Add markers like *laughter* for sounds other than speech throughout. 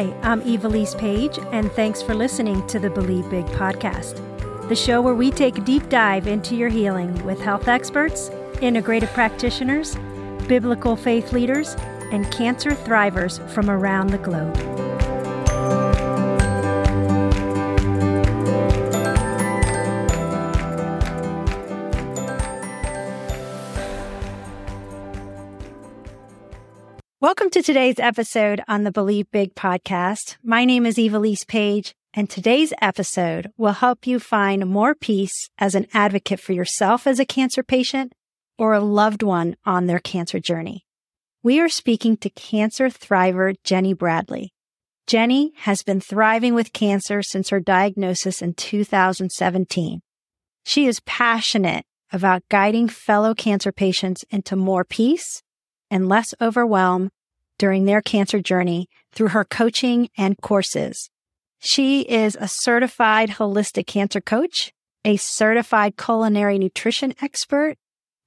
Hi, I'm Ivelisse Page, and thanks for listening to the Believe Big podcast, the show where we take a deep dive into your healing with health experts, integrative practitioners, biblical faith leaders, and cancer thrivers from around the globe. Welcome to today's episode on the Believe Big podcast. My name is Ivelisse Page, and today's episode will help you find more peace as an advocate for yourself as a cancer patient or a loved one on their cancer journey. We are speaking to cancer thriver Jenny Bradley. Jenny has been thriving with cancer since her diagnosis in 2017. She is passionate about guiding fellow cancer patients into more peace and less overwhelm during their cancer journey through her coaching and courses. She is a certified holistic cancer coach, a certified culinary nutrition expert,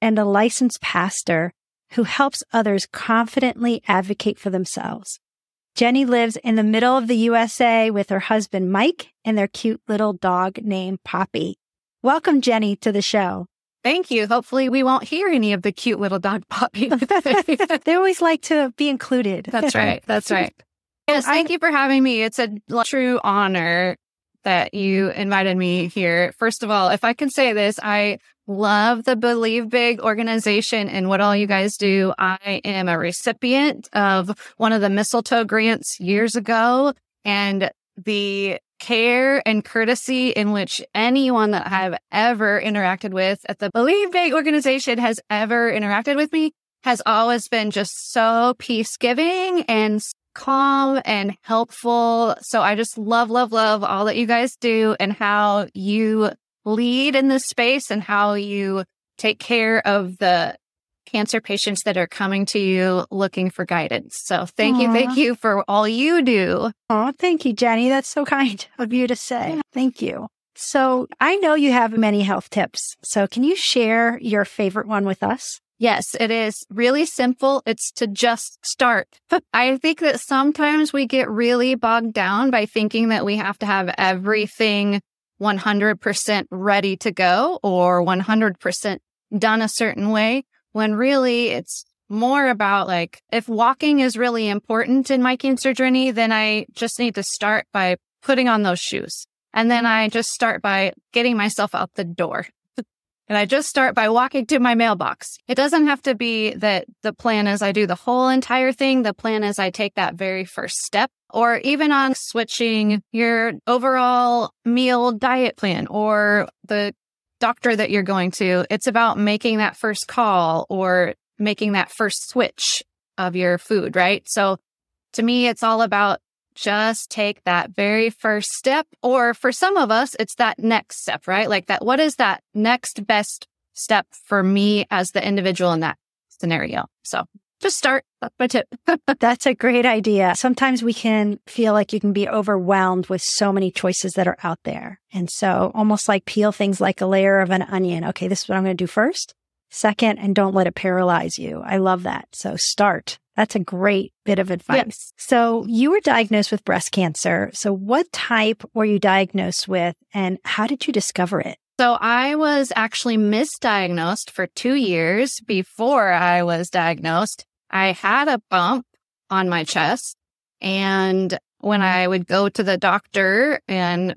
and a licensed pastor who helps others confidently advocate for themselves. Jenny lives in the middle of the USA with her husband Mike and their cute little dog named Poppy. Welcome, Jenny, to the show. Thank you. Hopefully, we won't hear any of the cute little dog *laughs* puppies. *laughs* they always like to be included. That's *laughs* right. That's right. Yes, thank you for having me. It's a true honor that you invited me here. First of all, if I can say this, I love the Believe Big organization and what all you guys do. I am a recipient of one of the mistletoe grants years ago and the care and courtesy in which anyone that mm-hmm. I've ever interacted with at the Believe Big organization has ever interacted with me has always been just so peace giving and calm and helpful. So I just love, love, love all that you guys do and how you lead in this space and how you take care of the cancer patients that are coming to you looking for guidance. So thank Aww. you. Thank you for all you do. Oh, thank you, Jenny. That's so *laughs* kind of you to say. Thank you. So I know you have many health tips. So can you share your favorite one with us? Yes, it is really simple. It's to just start. *laughs* I think that sometimes we get really bogged down by thinking that we have to have everything 100% ready to go or 100% done a certain way when really it's more about like, if walking is really important in my cancer journey, then I just need to start by putting on those shoes. And then I just start by getting myself out the door. *laughs* and I just start by walking to my mailbox. It doesn't have to be that the plan is I do the whole entire thing. The plan is I take that very first step or even on switching your overall meal diet plan or the doctor that you're going to. It's about making that first call or making that first switch of your food, right? So to me, it's all about just take that very first step. Or for some of us, it's that next step, right? Like that, what is that next best step for me as the individual in that scenario? So just start. That's my tip. *laughs* That's a great idea. Sometimes we can feel like you can be overwhelmed with so many choices that are out there. And so almost like peel things like a layer of an onion. Okay, this is what I'm going to do first. Second, and don't let it paralyze you. I love that. So start. That's a great bit of advice. Yes. So you were diagnosed with breast cancer. So what type were you diagnosed with and how did you discover it? So I was actually misdiagnosed for two years before I was diagnosed. I had a bump on my chest. And when mm-hmm. I would go to the doctor and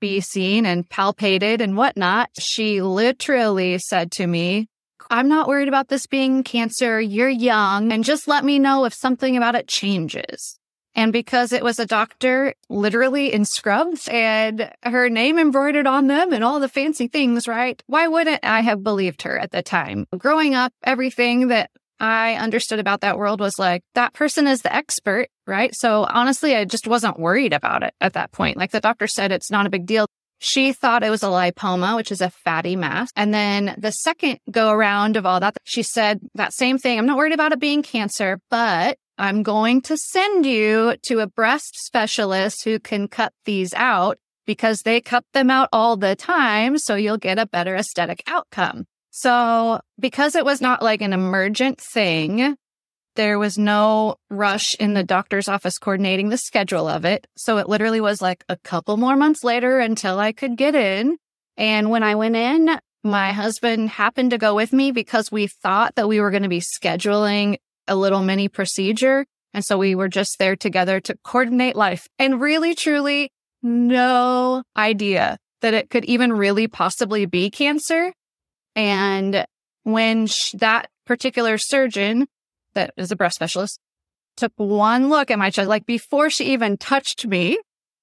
be seen and palpated and whatnot, she literally said to me, I'm not worried about this being cancer. You're young and just let me know if something about it changes. And because it was a doctor literally in scrubs and her name embroidered on them and all the fancy things, right? Why wouldn't I have believed her at the time? Growing up, everything that I understood about that world was like, that person is the expert, right? So honestly, I just wasn't worried about it at that point. Like the doctor said, it's not a big deal. She thought it was a lipoma, which is a fatty mass. And then the second go around of all that, she said that same thing. I'm not worried about it being cancer, but I'm going to send you to a breast specialist who can cut these out because they cut them out all the time. So you'll get a better aesthetic outcome. So because it was not like an emergent thing, There was no rush in the doctor's office coordinating the schedule of it. So it literally was like a couple more months later until I could get in. And when I went in, my husband happened to go with me because we thought that we were going to be scheduling a little mini procedure. And so we were just there together to coordinate life and really, truly no idea that it could even really possibly be cancer. And when that particular surgeon that is a breast specialist took one look at my chest, like before she even touched me,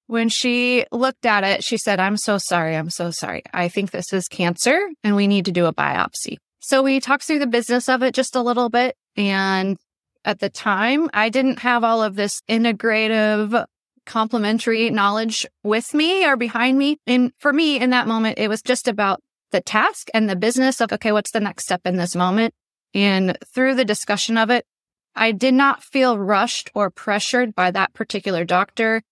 when she looked at it, she said, I'm so sorry. I'm so sorry. I think this is cancer and we need to do a biopsy. So we talked through the business of it just a little bit. And at the time, I didn't have all of this integrative complementary knowledge with me or behind me. And for me in that moment, it was just about the task and the business of, okay, what's the next step in this moment? And through the discussion of it, I did not feel rushed or pressured by that particular doctor.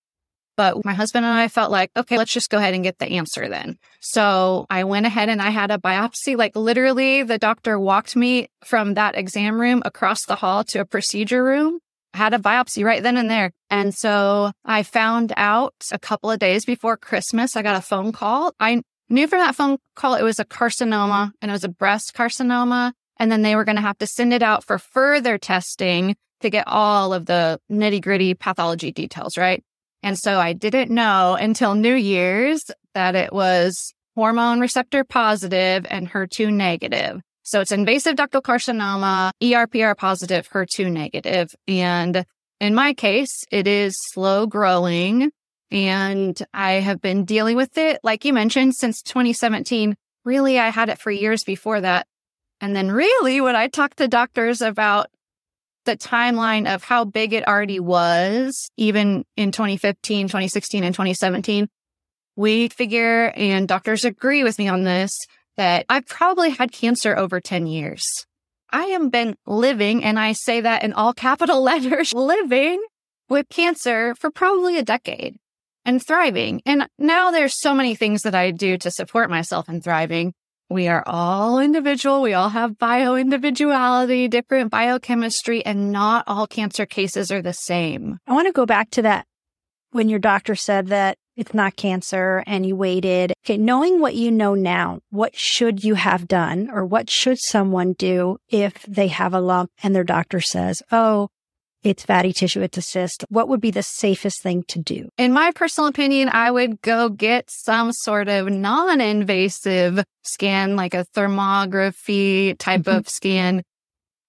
But my husband and I felt like, okay, let's just go ahead and get the answer then. So I went ahead and I had a biopsy. Like literally, the doctor walked me from that exam room across the hall to a procedure room. Had a biopsy right then and there. And so I found out a couple of days before Christmas, I got a phone call. I knew from that phone call it was a carcinoma mm-hmm. and it was a breast carcinoma. And then they were going to have to send it out for further testing to get all of the nitty gritty pathology details, right? And so I didn't know until New Year's that it was hormone receptor positive and HER2 negative. So it's invasive ductal carcinoma, ERPR positive, HER2 negative. And in my case, it is slow growing and I have been dealing with it, like you mentioned, since 2017. Really, I had it for years before that. And then really, when I talked to doctors about the timeline of how big it already was, even in 2015, 2016, and 2017, we figure, and doctors agree with me on this, that I've probably had cancer over 10 years. I have been living, and I say that in all capital *laughs* letters, living with cancer for probably a decade and thriving. And now there's so many things that I do to support myself in thriving. We are all individual. We all have bio individuality, different biochemistry, and not all cancer cases are the same. I want to go back to that when your doctor said that it's not cancer and you waited. Okay. Knowing what you know now, what should you have done or what should someone do if they have a lump and their doctor says, Oh, it's fatty tissue, it's a cyst, what would be the safest thing to do? In my personal opinion, I would go get some sort of non invasive scan, like a thermography type mm-hmm. of scan.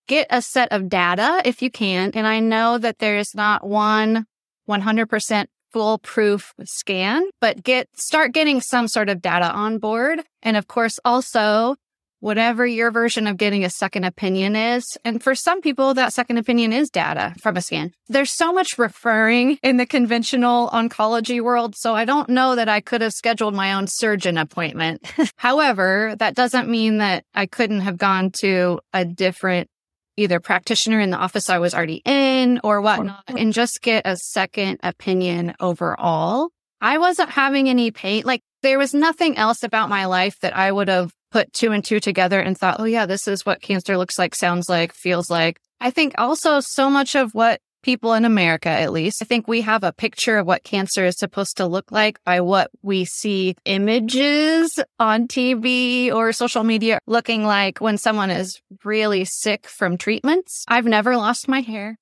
Get a set of data if you can. And I know that there is not one 100% foolproof scan, but get, start getting some sort of data on board. And of course, also whatever your version of getting a second opinion is. And for some people, that second opinion is data from a scan. There's so much referring in the conventional oncology world. So I don't know that I could have scheduled my own surgeon appointment. *laughs* However, that doesn't mean that I couldn't have gone to a different either practitioner in the office I was already in or whatnot and just get a second opinion overall. I wasn't having any pain. Like there was nothing else about my life that I would have put two and two together and thought, oh yeah, this is what cancer looks like, sounds like, feels like. I think also so much of what people in America, at least, I think we have a picture of what cancer is supposed to look like by what we see images on TV or social media looking like when someone is really sick from treatments. I've never lost my hair.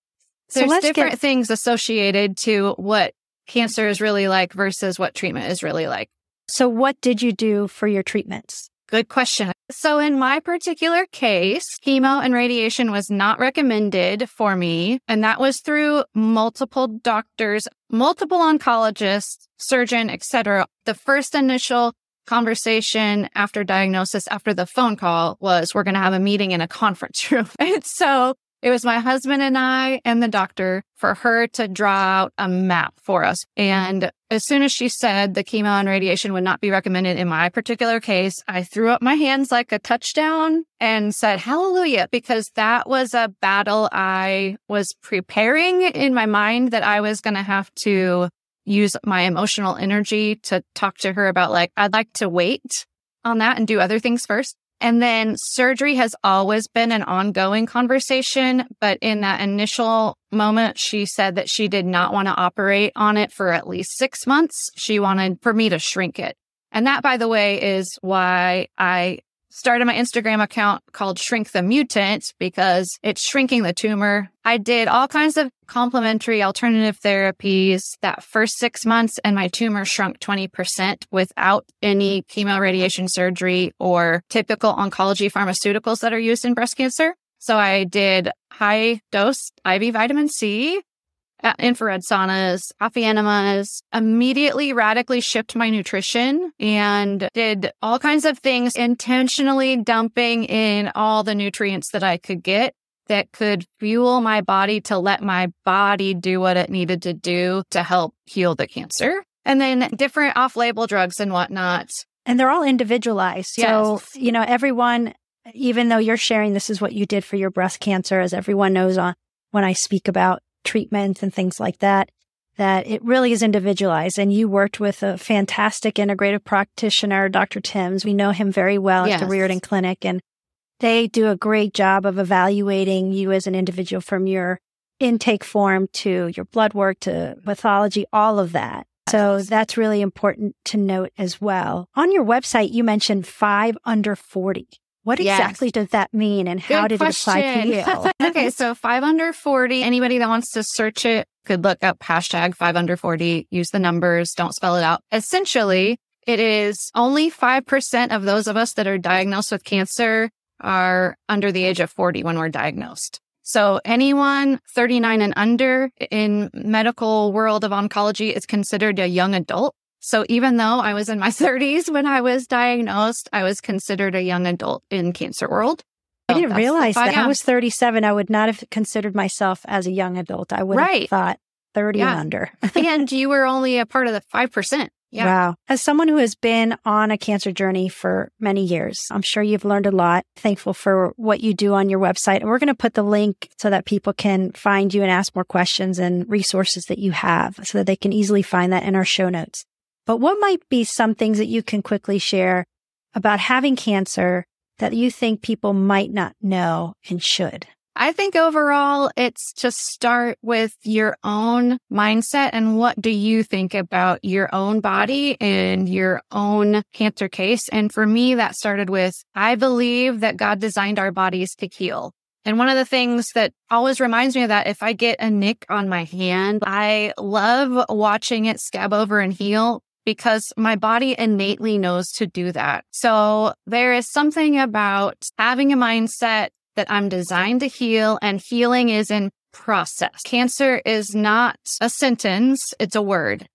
There's so different get... things associated to what cancer is really like versus what treatment is really like. So what did you do for your treatments? Good question. So in my particular case, chemo and radiation was not recommended for me. And that was through multiple doctors, multiple oncologists, surgeon, etc. The first initial conversation after diagnosis, after the phone call was, we're going to have a meeting in a conference *laughs* room. *laughs* and so it was my husband and I and the doctor for her to draw out a map for us. And as soon as she said the chemo and radiation would not be recommended in my particular case, I threw up my hands like a touchdown and said, hallelujah, because that was a battle I was preparing in my mind that I was going to have to use my emotional energy to talk to her about like, I'd like to wait on that and do other things first. And then surgery has always been an ongoing conversation. But in that initial moment, she said that she did not want to operate on it for at least six months. She wanted for me to shrink it. And that, by the way, is why I started my Instagram account called Shrink the Mutant because it's shrinking the tumor. I did all kinds of complementary alternative therapies that first six months and my tumor shrunk 20% without any chemo radiation surgery or typical oncology pharmaceuticals that are used in breast cancer. So I did high dose IV vitamin C Uh, infrared saunas, coffee enemas, immediately radically shift my nutrition and did all kinds of things, intentionally dumping in all the nutrients that I could get that could fuel my body to let my body do what it needed to do to help heal the cancer. And then different off label drugs and whatnot. And they're all individualized. So, yes. you know, everyone, even though you're sharing this is what you did for your breast cancer, as everyone knows on when I speak about treatment and things like that, that it really is individualized. And you worked with a fantastic integrative practitioner, Dr. Timms. We know him very well yes. at the Riordan Clinic, and they do a great job of evaluating you as an individual from your intake form to your blood work to pathology, all of that. So that's really important to note as well. On your website, you mentioned five under 40. What yes. exactly does that mean and how Good did question. it apply to you? *laughs* okay, *laughs* so five under 40, anybody that wants to search it could look up hashtag five under 40, use the numbers, don't spell it out. Essentially, it is only 5% of those of us that are diagnosed with cancer are under the age of 40 when we're diagnosed. So anyone 39 and under in medical world of oncology is considered a young adult. So even though I was in my *laughs* 30s when I was diagnosed, I was considered a young adult in cancer world. I didn't realize that. I, I was 37. I would not have considered myself as a young adult. I would right. have thought 30 yeah. and under. *laughs* and you were only a part of the 5%. Yeah. Wow. As someone who has been on a cancer journey for many years, I'm sure you've learned a lot. Thankful for what you do on your website. And we're going to put the link so that people can find you and ask more questions and resources that you have so that they can easily find that in our show notes. But what might be some things that you can quickly share about having cancer that you think people might not know and should? I think overall it's to start with your own mindset and what do you think about your own body and your own cancer case. And for me, that started with, I believe that God designed our bodies to heal. And one of the things that always reminds me of that, if I get a nick on my hand, I love watching it scab over and heal because my body innately knows to do that. So there is something about having a mindset that I'm designed to heal and healing is in process. Cancer is not a sentence. It's a word.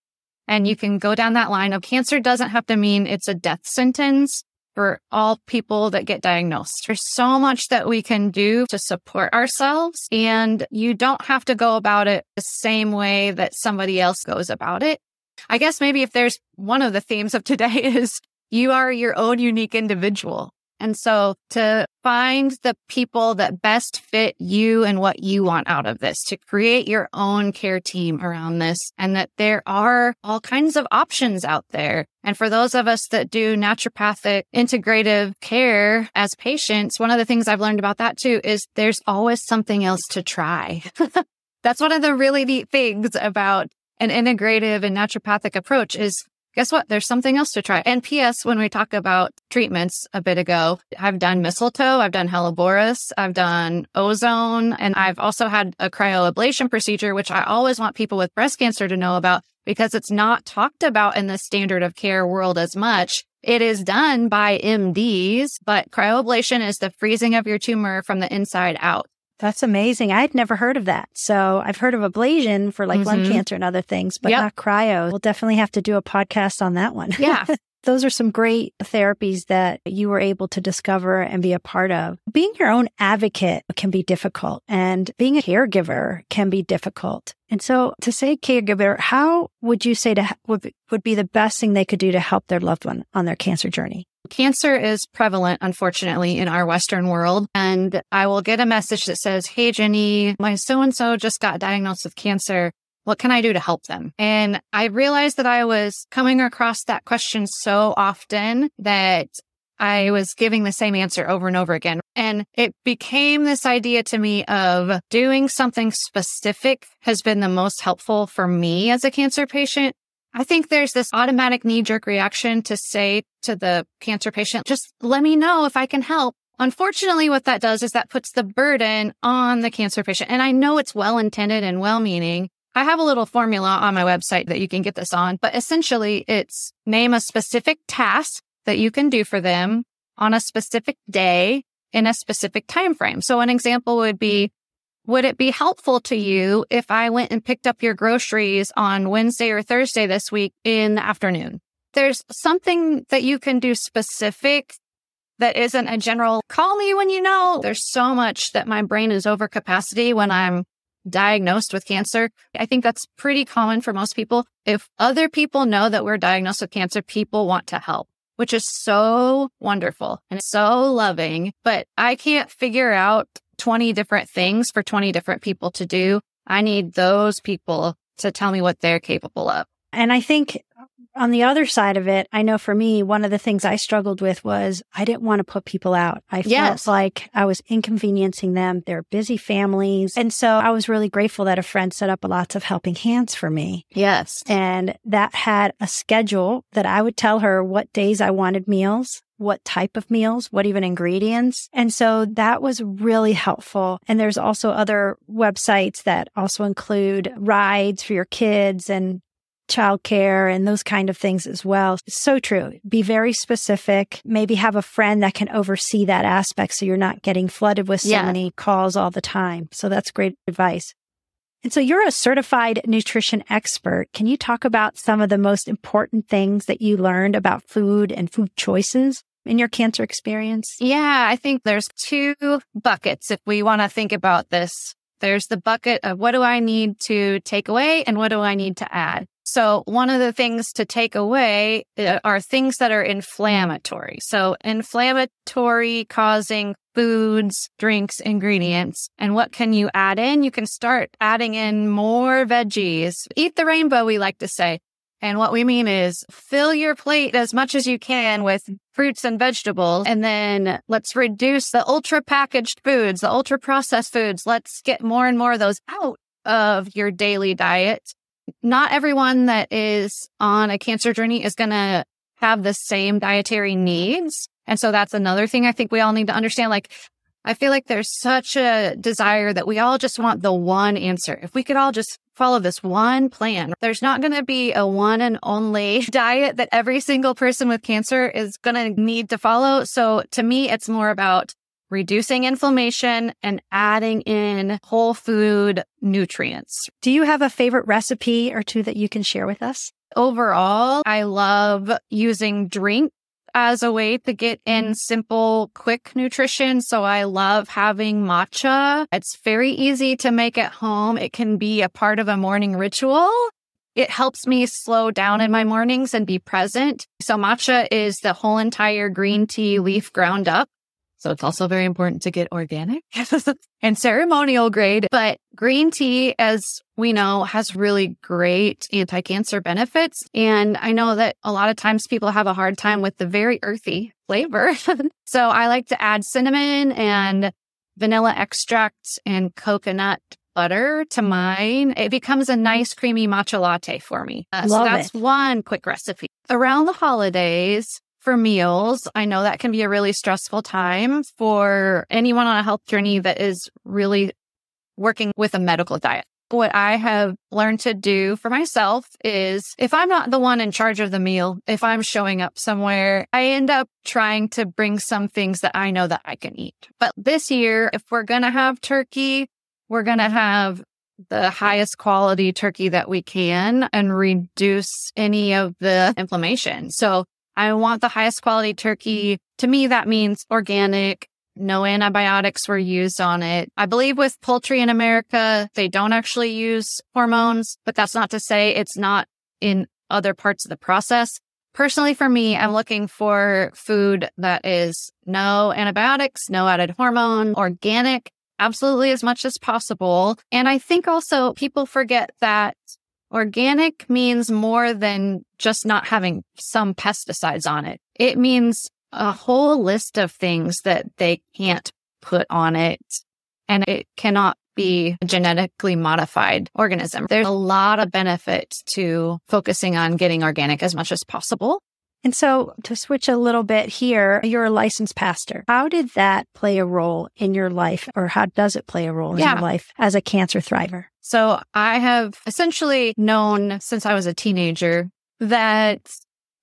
And you can go down that line of cancer doesn't have to mean it's a death sentence for all people that get diagnosed. There's so much that we can do to support ourselves and you don't have to go about it the same way that somebody else goes about it. I guess maybe if there's one of the themes of today *laughs* is you are your own unique individual. And so to find the people that best fit you and what you want out of this, to create your own care team around this, and that there are all kinds of options out there. And for those of us that do naturopathic integrative care as patients, one of the things I've learned about that too is there's always something else to try. *laughs* That's one of the really neat things about an integrative and naturopathic approach is guess what? There's something else to try. And P.S. When we talk about treatments a bit ago, I've done mistletoe, I've done Helleborus, I've done ozone, and I've also had a cryoablation procedure, which I always want people with breast cancer to know about because it's not talked about in the standard of care world as much. It is done by MDs, but cryoablation is the freezing of your tumor from the inside out. That's amazing. I had never heard of that. So I've heard of ablation for like mm-hmm. lung cancer and other things, but yep. not cryo. We'll definitely have to do a podcast on that one. Yeah. *laughs* Those are some great therapies that you were able to discover and be a part of. Being your own advocate can be difficult and being a caregiver can be difficult. And so to say caregiver, how would you say to would, would be the best thing they could do to help their loved one on their cancer journey? Cancer is prevalent, unfortunately, in our Western world. And I will get a message that says, Hey, Jenny, my so and so just got diagnosed with cancer. What can I do to help them? And I realized that I was coming across that question so often that I was giving the same answer over and over again. And it became this idea to me of doing something specific has been the most helpful for me as a cancer patient. I think there's this automatic knee jerk reaction to say to the cancer patient, just let me know if I can help. Unfortunately, what that does is that puts the burden on the cancer patient. And I know it's well intended and well meaning. I have a little formula on my website that you can get this on, but essentially it's name a specific task that you can do for them on a specific day in a specific time frame. So an example would be, would it be helpful to you if I went and picked up your groceries on Wednesday or Thursday this week in the afternoon? There's something that you can do specific that isn't a general call me when you know. There's so much that my brain is over capacity when I'm diagnosed with cancer. I think that's pretty common for most people. If other people know that we're diagnosed with cancer, people want to help which is so wonderful and so loving. But I can't figure out 20 different things for 20 different people to do. I need those people to tell me what they're capable of. And I think on the other side of it, I know for me, one of the things I struggled with was I didn't want to put people out. I yes. felt like I was inconveniencing them. They're busy families. And so I was really grateful that a friend set up lots of helping hands for me. Yes. And that had a schedule that I would tell her what days I wanted meals what type of meals, what even ingredients. And so that was really helpful. And there's also other websites that also include rides for your kids and childcare and those kind of things as well. So true. Be very specific. Maybe have a friend that can oversee that aspect so you're not getting flooded with so yeah. many calls all the time. So that's great advice. And so you're a certified nutrition expert. Can you talk about some of the most important things that you learned about food and food choices? in your cancer experience? Yeah, I think there's two buckets if we want to think about this. There's the bucket of what do I need to take away and what do I need to add? So one of the things to take away uh, are things that are inflammatory. So inflammatory causing foods, drinks, ingredients. And what can you add in? You can start adding in more veggies. Eat the rainbow, we like to say. And what we mean is fill your plate as much as you can with fruits and vegetables. And then let's reduce the ultra packaged foods, the ultra processed foods. Let's get more and more of those out of your daily diet. Not everyone that is on a cancer journey is going to have the same dietary needs. And so that's another thing I think we all need to understand. Like I feel like there's such a desire that we all just want the one answer. If we could all just follow this one plan, there's not going to be a one and only *laughs* diet that every single person with cancer is going to need to follow. So to me, it's more about reducing inflammation and adding in whole food nutrients. Do you have a favorite recipe or two that you can share with us? Overall, I love using drink as a way to get in mm-hmm. simple, quick nutrition. So I love having matcha. It's very easy to make at home. It can be a part of a morning ritual. It helps me slow down in my mornings and be present. So matcha is the whole entire green tea leaf ground up. So it's also very important to get organic *laughs* and ceremonial grade. But green tea, as we know, has really great anti-cancer benefits. And I know that a lot of times people have a hard time with the very earthy flavor. *laughs* so I like to add cinnamon and vanilla extract and coconut butter to mine. It becomes a nice creamy matcha latte for me. Uh, so that's it. one quick recipe. Around the holidays, for meals. I know that can be a really stressful time for anyone on a health journey that is really working with a medical diet. What I have learned to do for myself is if I'm not the one in charge of the meal, if I'm showing up somewhere, I end up trying to bring some things that I know that I can eat. But this year, if we're going to have turkey, we're going to have the highest quality turkey that we can and reduce any of the inflammation. So I want the highest quality turkey. Mm-hmm. To me, that means organic. No antibiotics were used on it. I believe with poultry in America, they don't actually use hormones, but that's not to say it's not in other parts of the process. Personally, for me, I'm looking for food that is no antibiotics, no added hormone, organic, absolutely as much as possible. And I think also people forget that Organic means more than just not having some pesticides on it. It means a whole list of things that they can't put on it. And it cannot be a genetically modified organism. There's a lot of benefit to focusing on getting organic as much as possible. And so to switch a little bit here, you're a licensed pastor. How did that play a role in your life or how does it play a role in Yeah. your life as a cancer thriver? So I have essentially known since I was a teenager that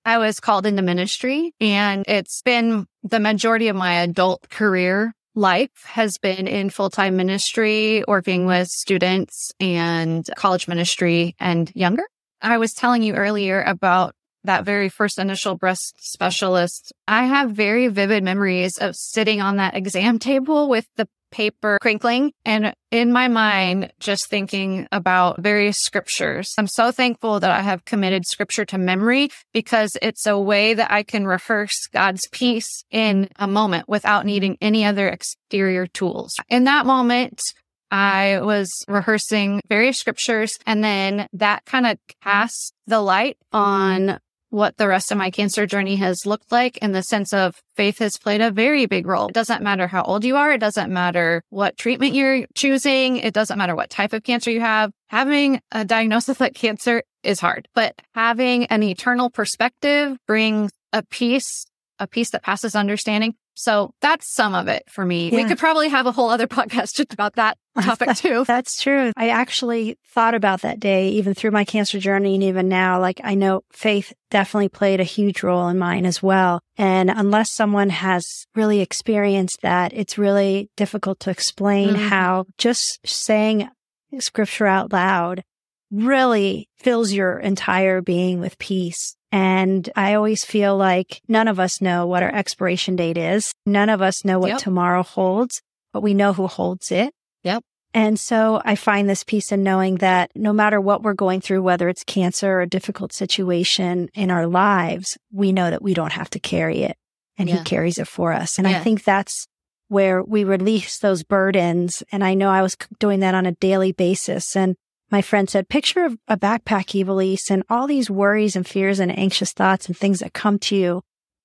I was called into ministry and it's been the majority of my adult career life has been in full-time ministry, working with students and college ministry and younger. I was telling you earlier about that very first initial breast specialist. I have very vivid memories of sitting on that exam table with the paper crinkling and in my mind just thinking about various scriptures. I'm so thankful that I have committed scripture to memory because it's a way that I can rehearse God's peace in a moment without needing any other exterior tools. In that moment, I was rehearsing various scriptures and then that kind of cast the light on what the rest of my cancer journey has looked like in the sense of faith has played a very big role. It doesn't matter how old you are. It doesn't matter what treatment you're choosing. It doesn't matter what type of cancer you have. Having a diagnosis like cancer is hard, but having an eternal perspective brings a peace, a peace that passes understanding. So that's some of it for me. We could probably have a whole other *laughs* podcast just about that *laughs* topic too. That's true. I actually thought about that day, even through my cancer journey and even now. Like I know faith definitely played a huge role in mine as well. And unless someone has really experienced that, it's really difficult to explain Mhm. how just saying scripture out loud really fills your entire being with peace. And I always feel like none of us know what our expiration date is. None of us know what Yep. tomorrow holds, but we know who holds it. Yep. And so I find this peace in knowing that no matter what we're going through, whether it's cancer or a difficult situation in our lives, we know that we don't have to carry it and Yeah. he carries it for us. And I think that's where we release those burdens. And I know I was doing that on a daily basis. And my friend said, picture of a backpack, you Ivelisse, and all these worries and fears and anxious thoughts and things that come to you,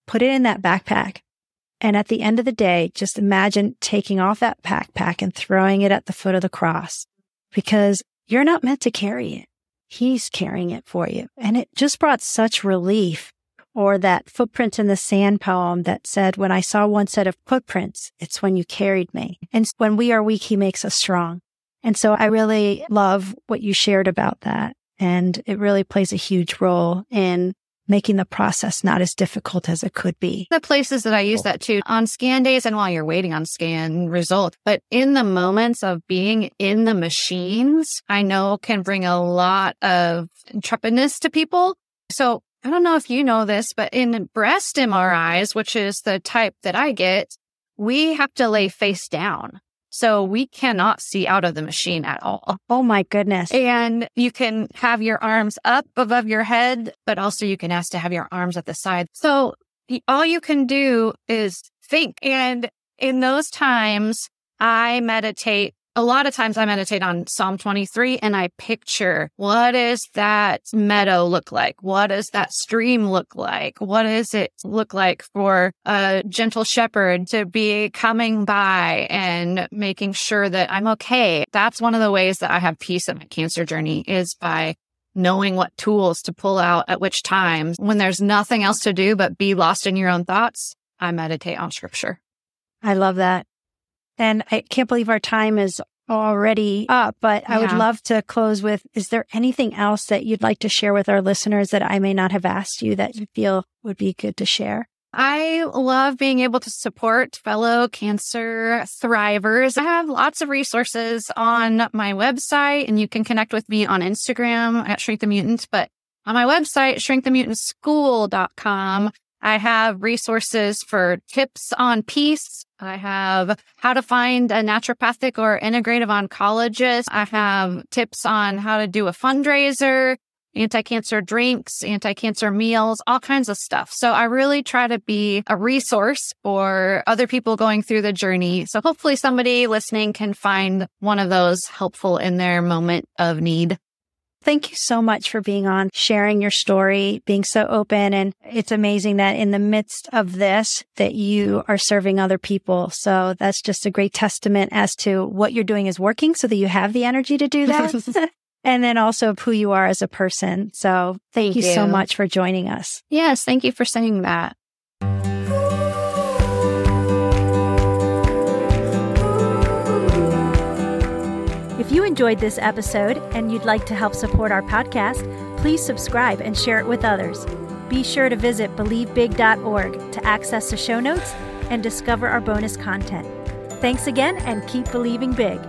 put it in that backpack. And at the end of the day, just imagine taking off that backpack and throwing it at the foot of the cross because you're not meant to carry it. He's carrying it for you. And it just brought such relief. Or that footprint in the sand poem that said, when I saw one set of footprints, it's when you carried me. And when we are weak, he makes us strong. And so I really love what you shared about that. And it really plays a huge role in making the process not as difficult as it could be. the places that I use that too on scan days and while you're waiting on scan result. But in the moments of being in the machines, I know can bring a lot of intrepidness to people. So I don't know if you know this, but in breast MRIs, which is the type that I get, we have to lay face down. So we cannot see out of the machine at all. Oh my goodness. And you can have your arms up above your head, but also you can ask to have your arms at the side. So all you can do is think. And in those times, I meditate. A lot of times I meditate on Psalm 23 and I picture what does that meadow look like? What does that stream look like? What does it look like for a gentle shepherd to be coming by and making sure that I'm okay? That's one of the ways that I have peace in my cancer journey is by knowing what tools to pull out at which times. When there's nothing else to do but be lost in your own thoughts, I meditate on scripture. I love that. And I can't believe our time is already up, but I would love to close with Is there anything else that you'd like to share with our listeners that I may not have asked you that you feel would be good to share? I love being able to support fellow cancer thrivers. I have lots of resources on my website and you can connect with me on Instagram at Shrink the Mutant, but on my website, shrinkthemutantschool.com, I have resources for tips on peace. I have how to find a naturopathic or integrative oncologist. I have tips on how to do a fundraiser anti-cancer drinks, anti-cancer meals, all kinds of stuff. So I really try to be a resource for other people going through the journey. So hopefully somebody listening can find one of those helpful in their moment of need. Thank you so much for being on, sharing your story, being so open. And it's amazing that in the midst of this, that you are serving other people. So that's just a great testament as to what you're doing is working so that you have the energy to do that. *laughs* and then also of who you are as a person. So thank, thank you, you so much for joining us. Yes. Thank you for saying that. If you enjoyed this episode and you'd like to help support our podcast, please subscribe and share it with others. Be sure to visit believebig.org to access the show notes and discover our bonus content. Thanks again and keep believing big.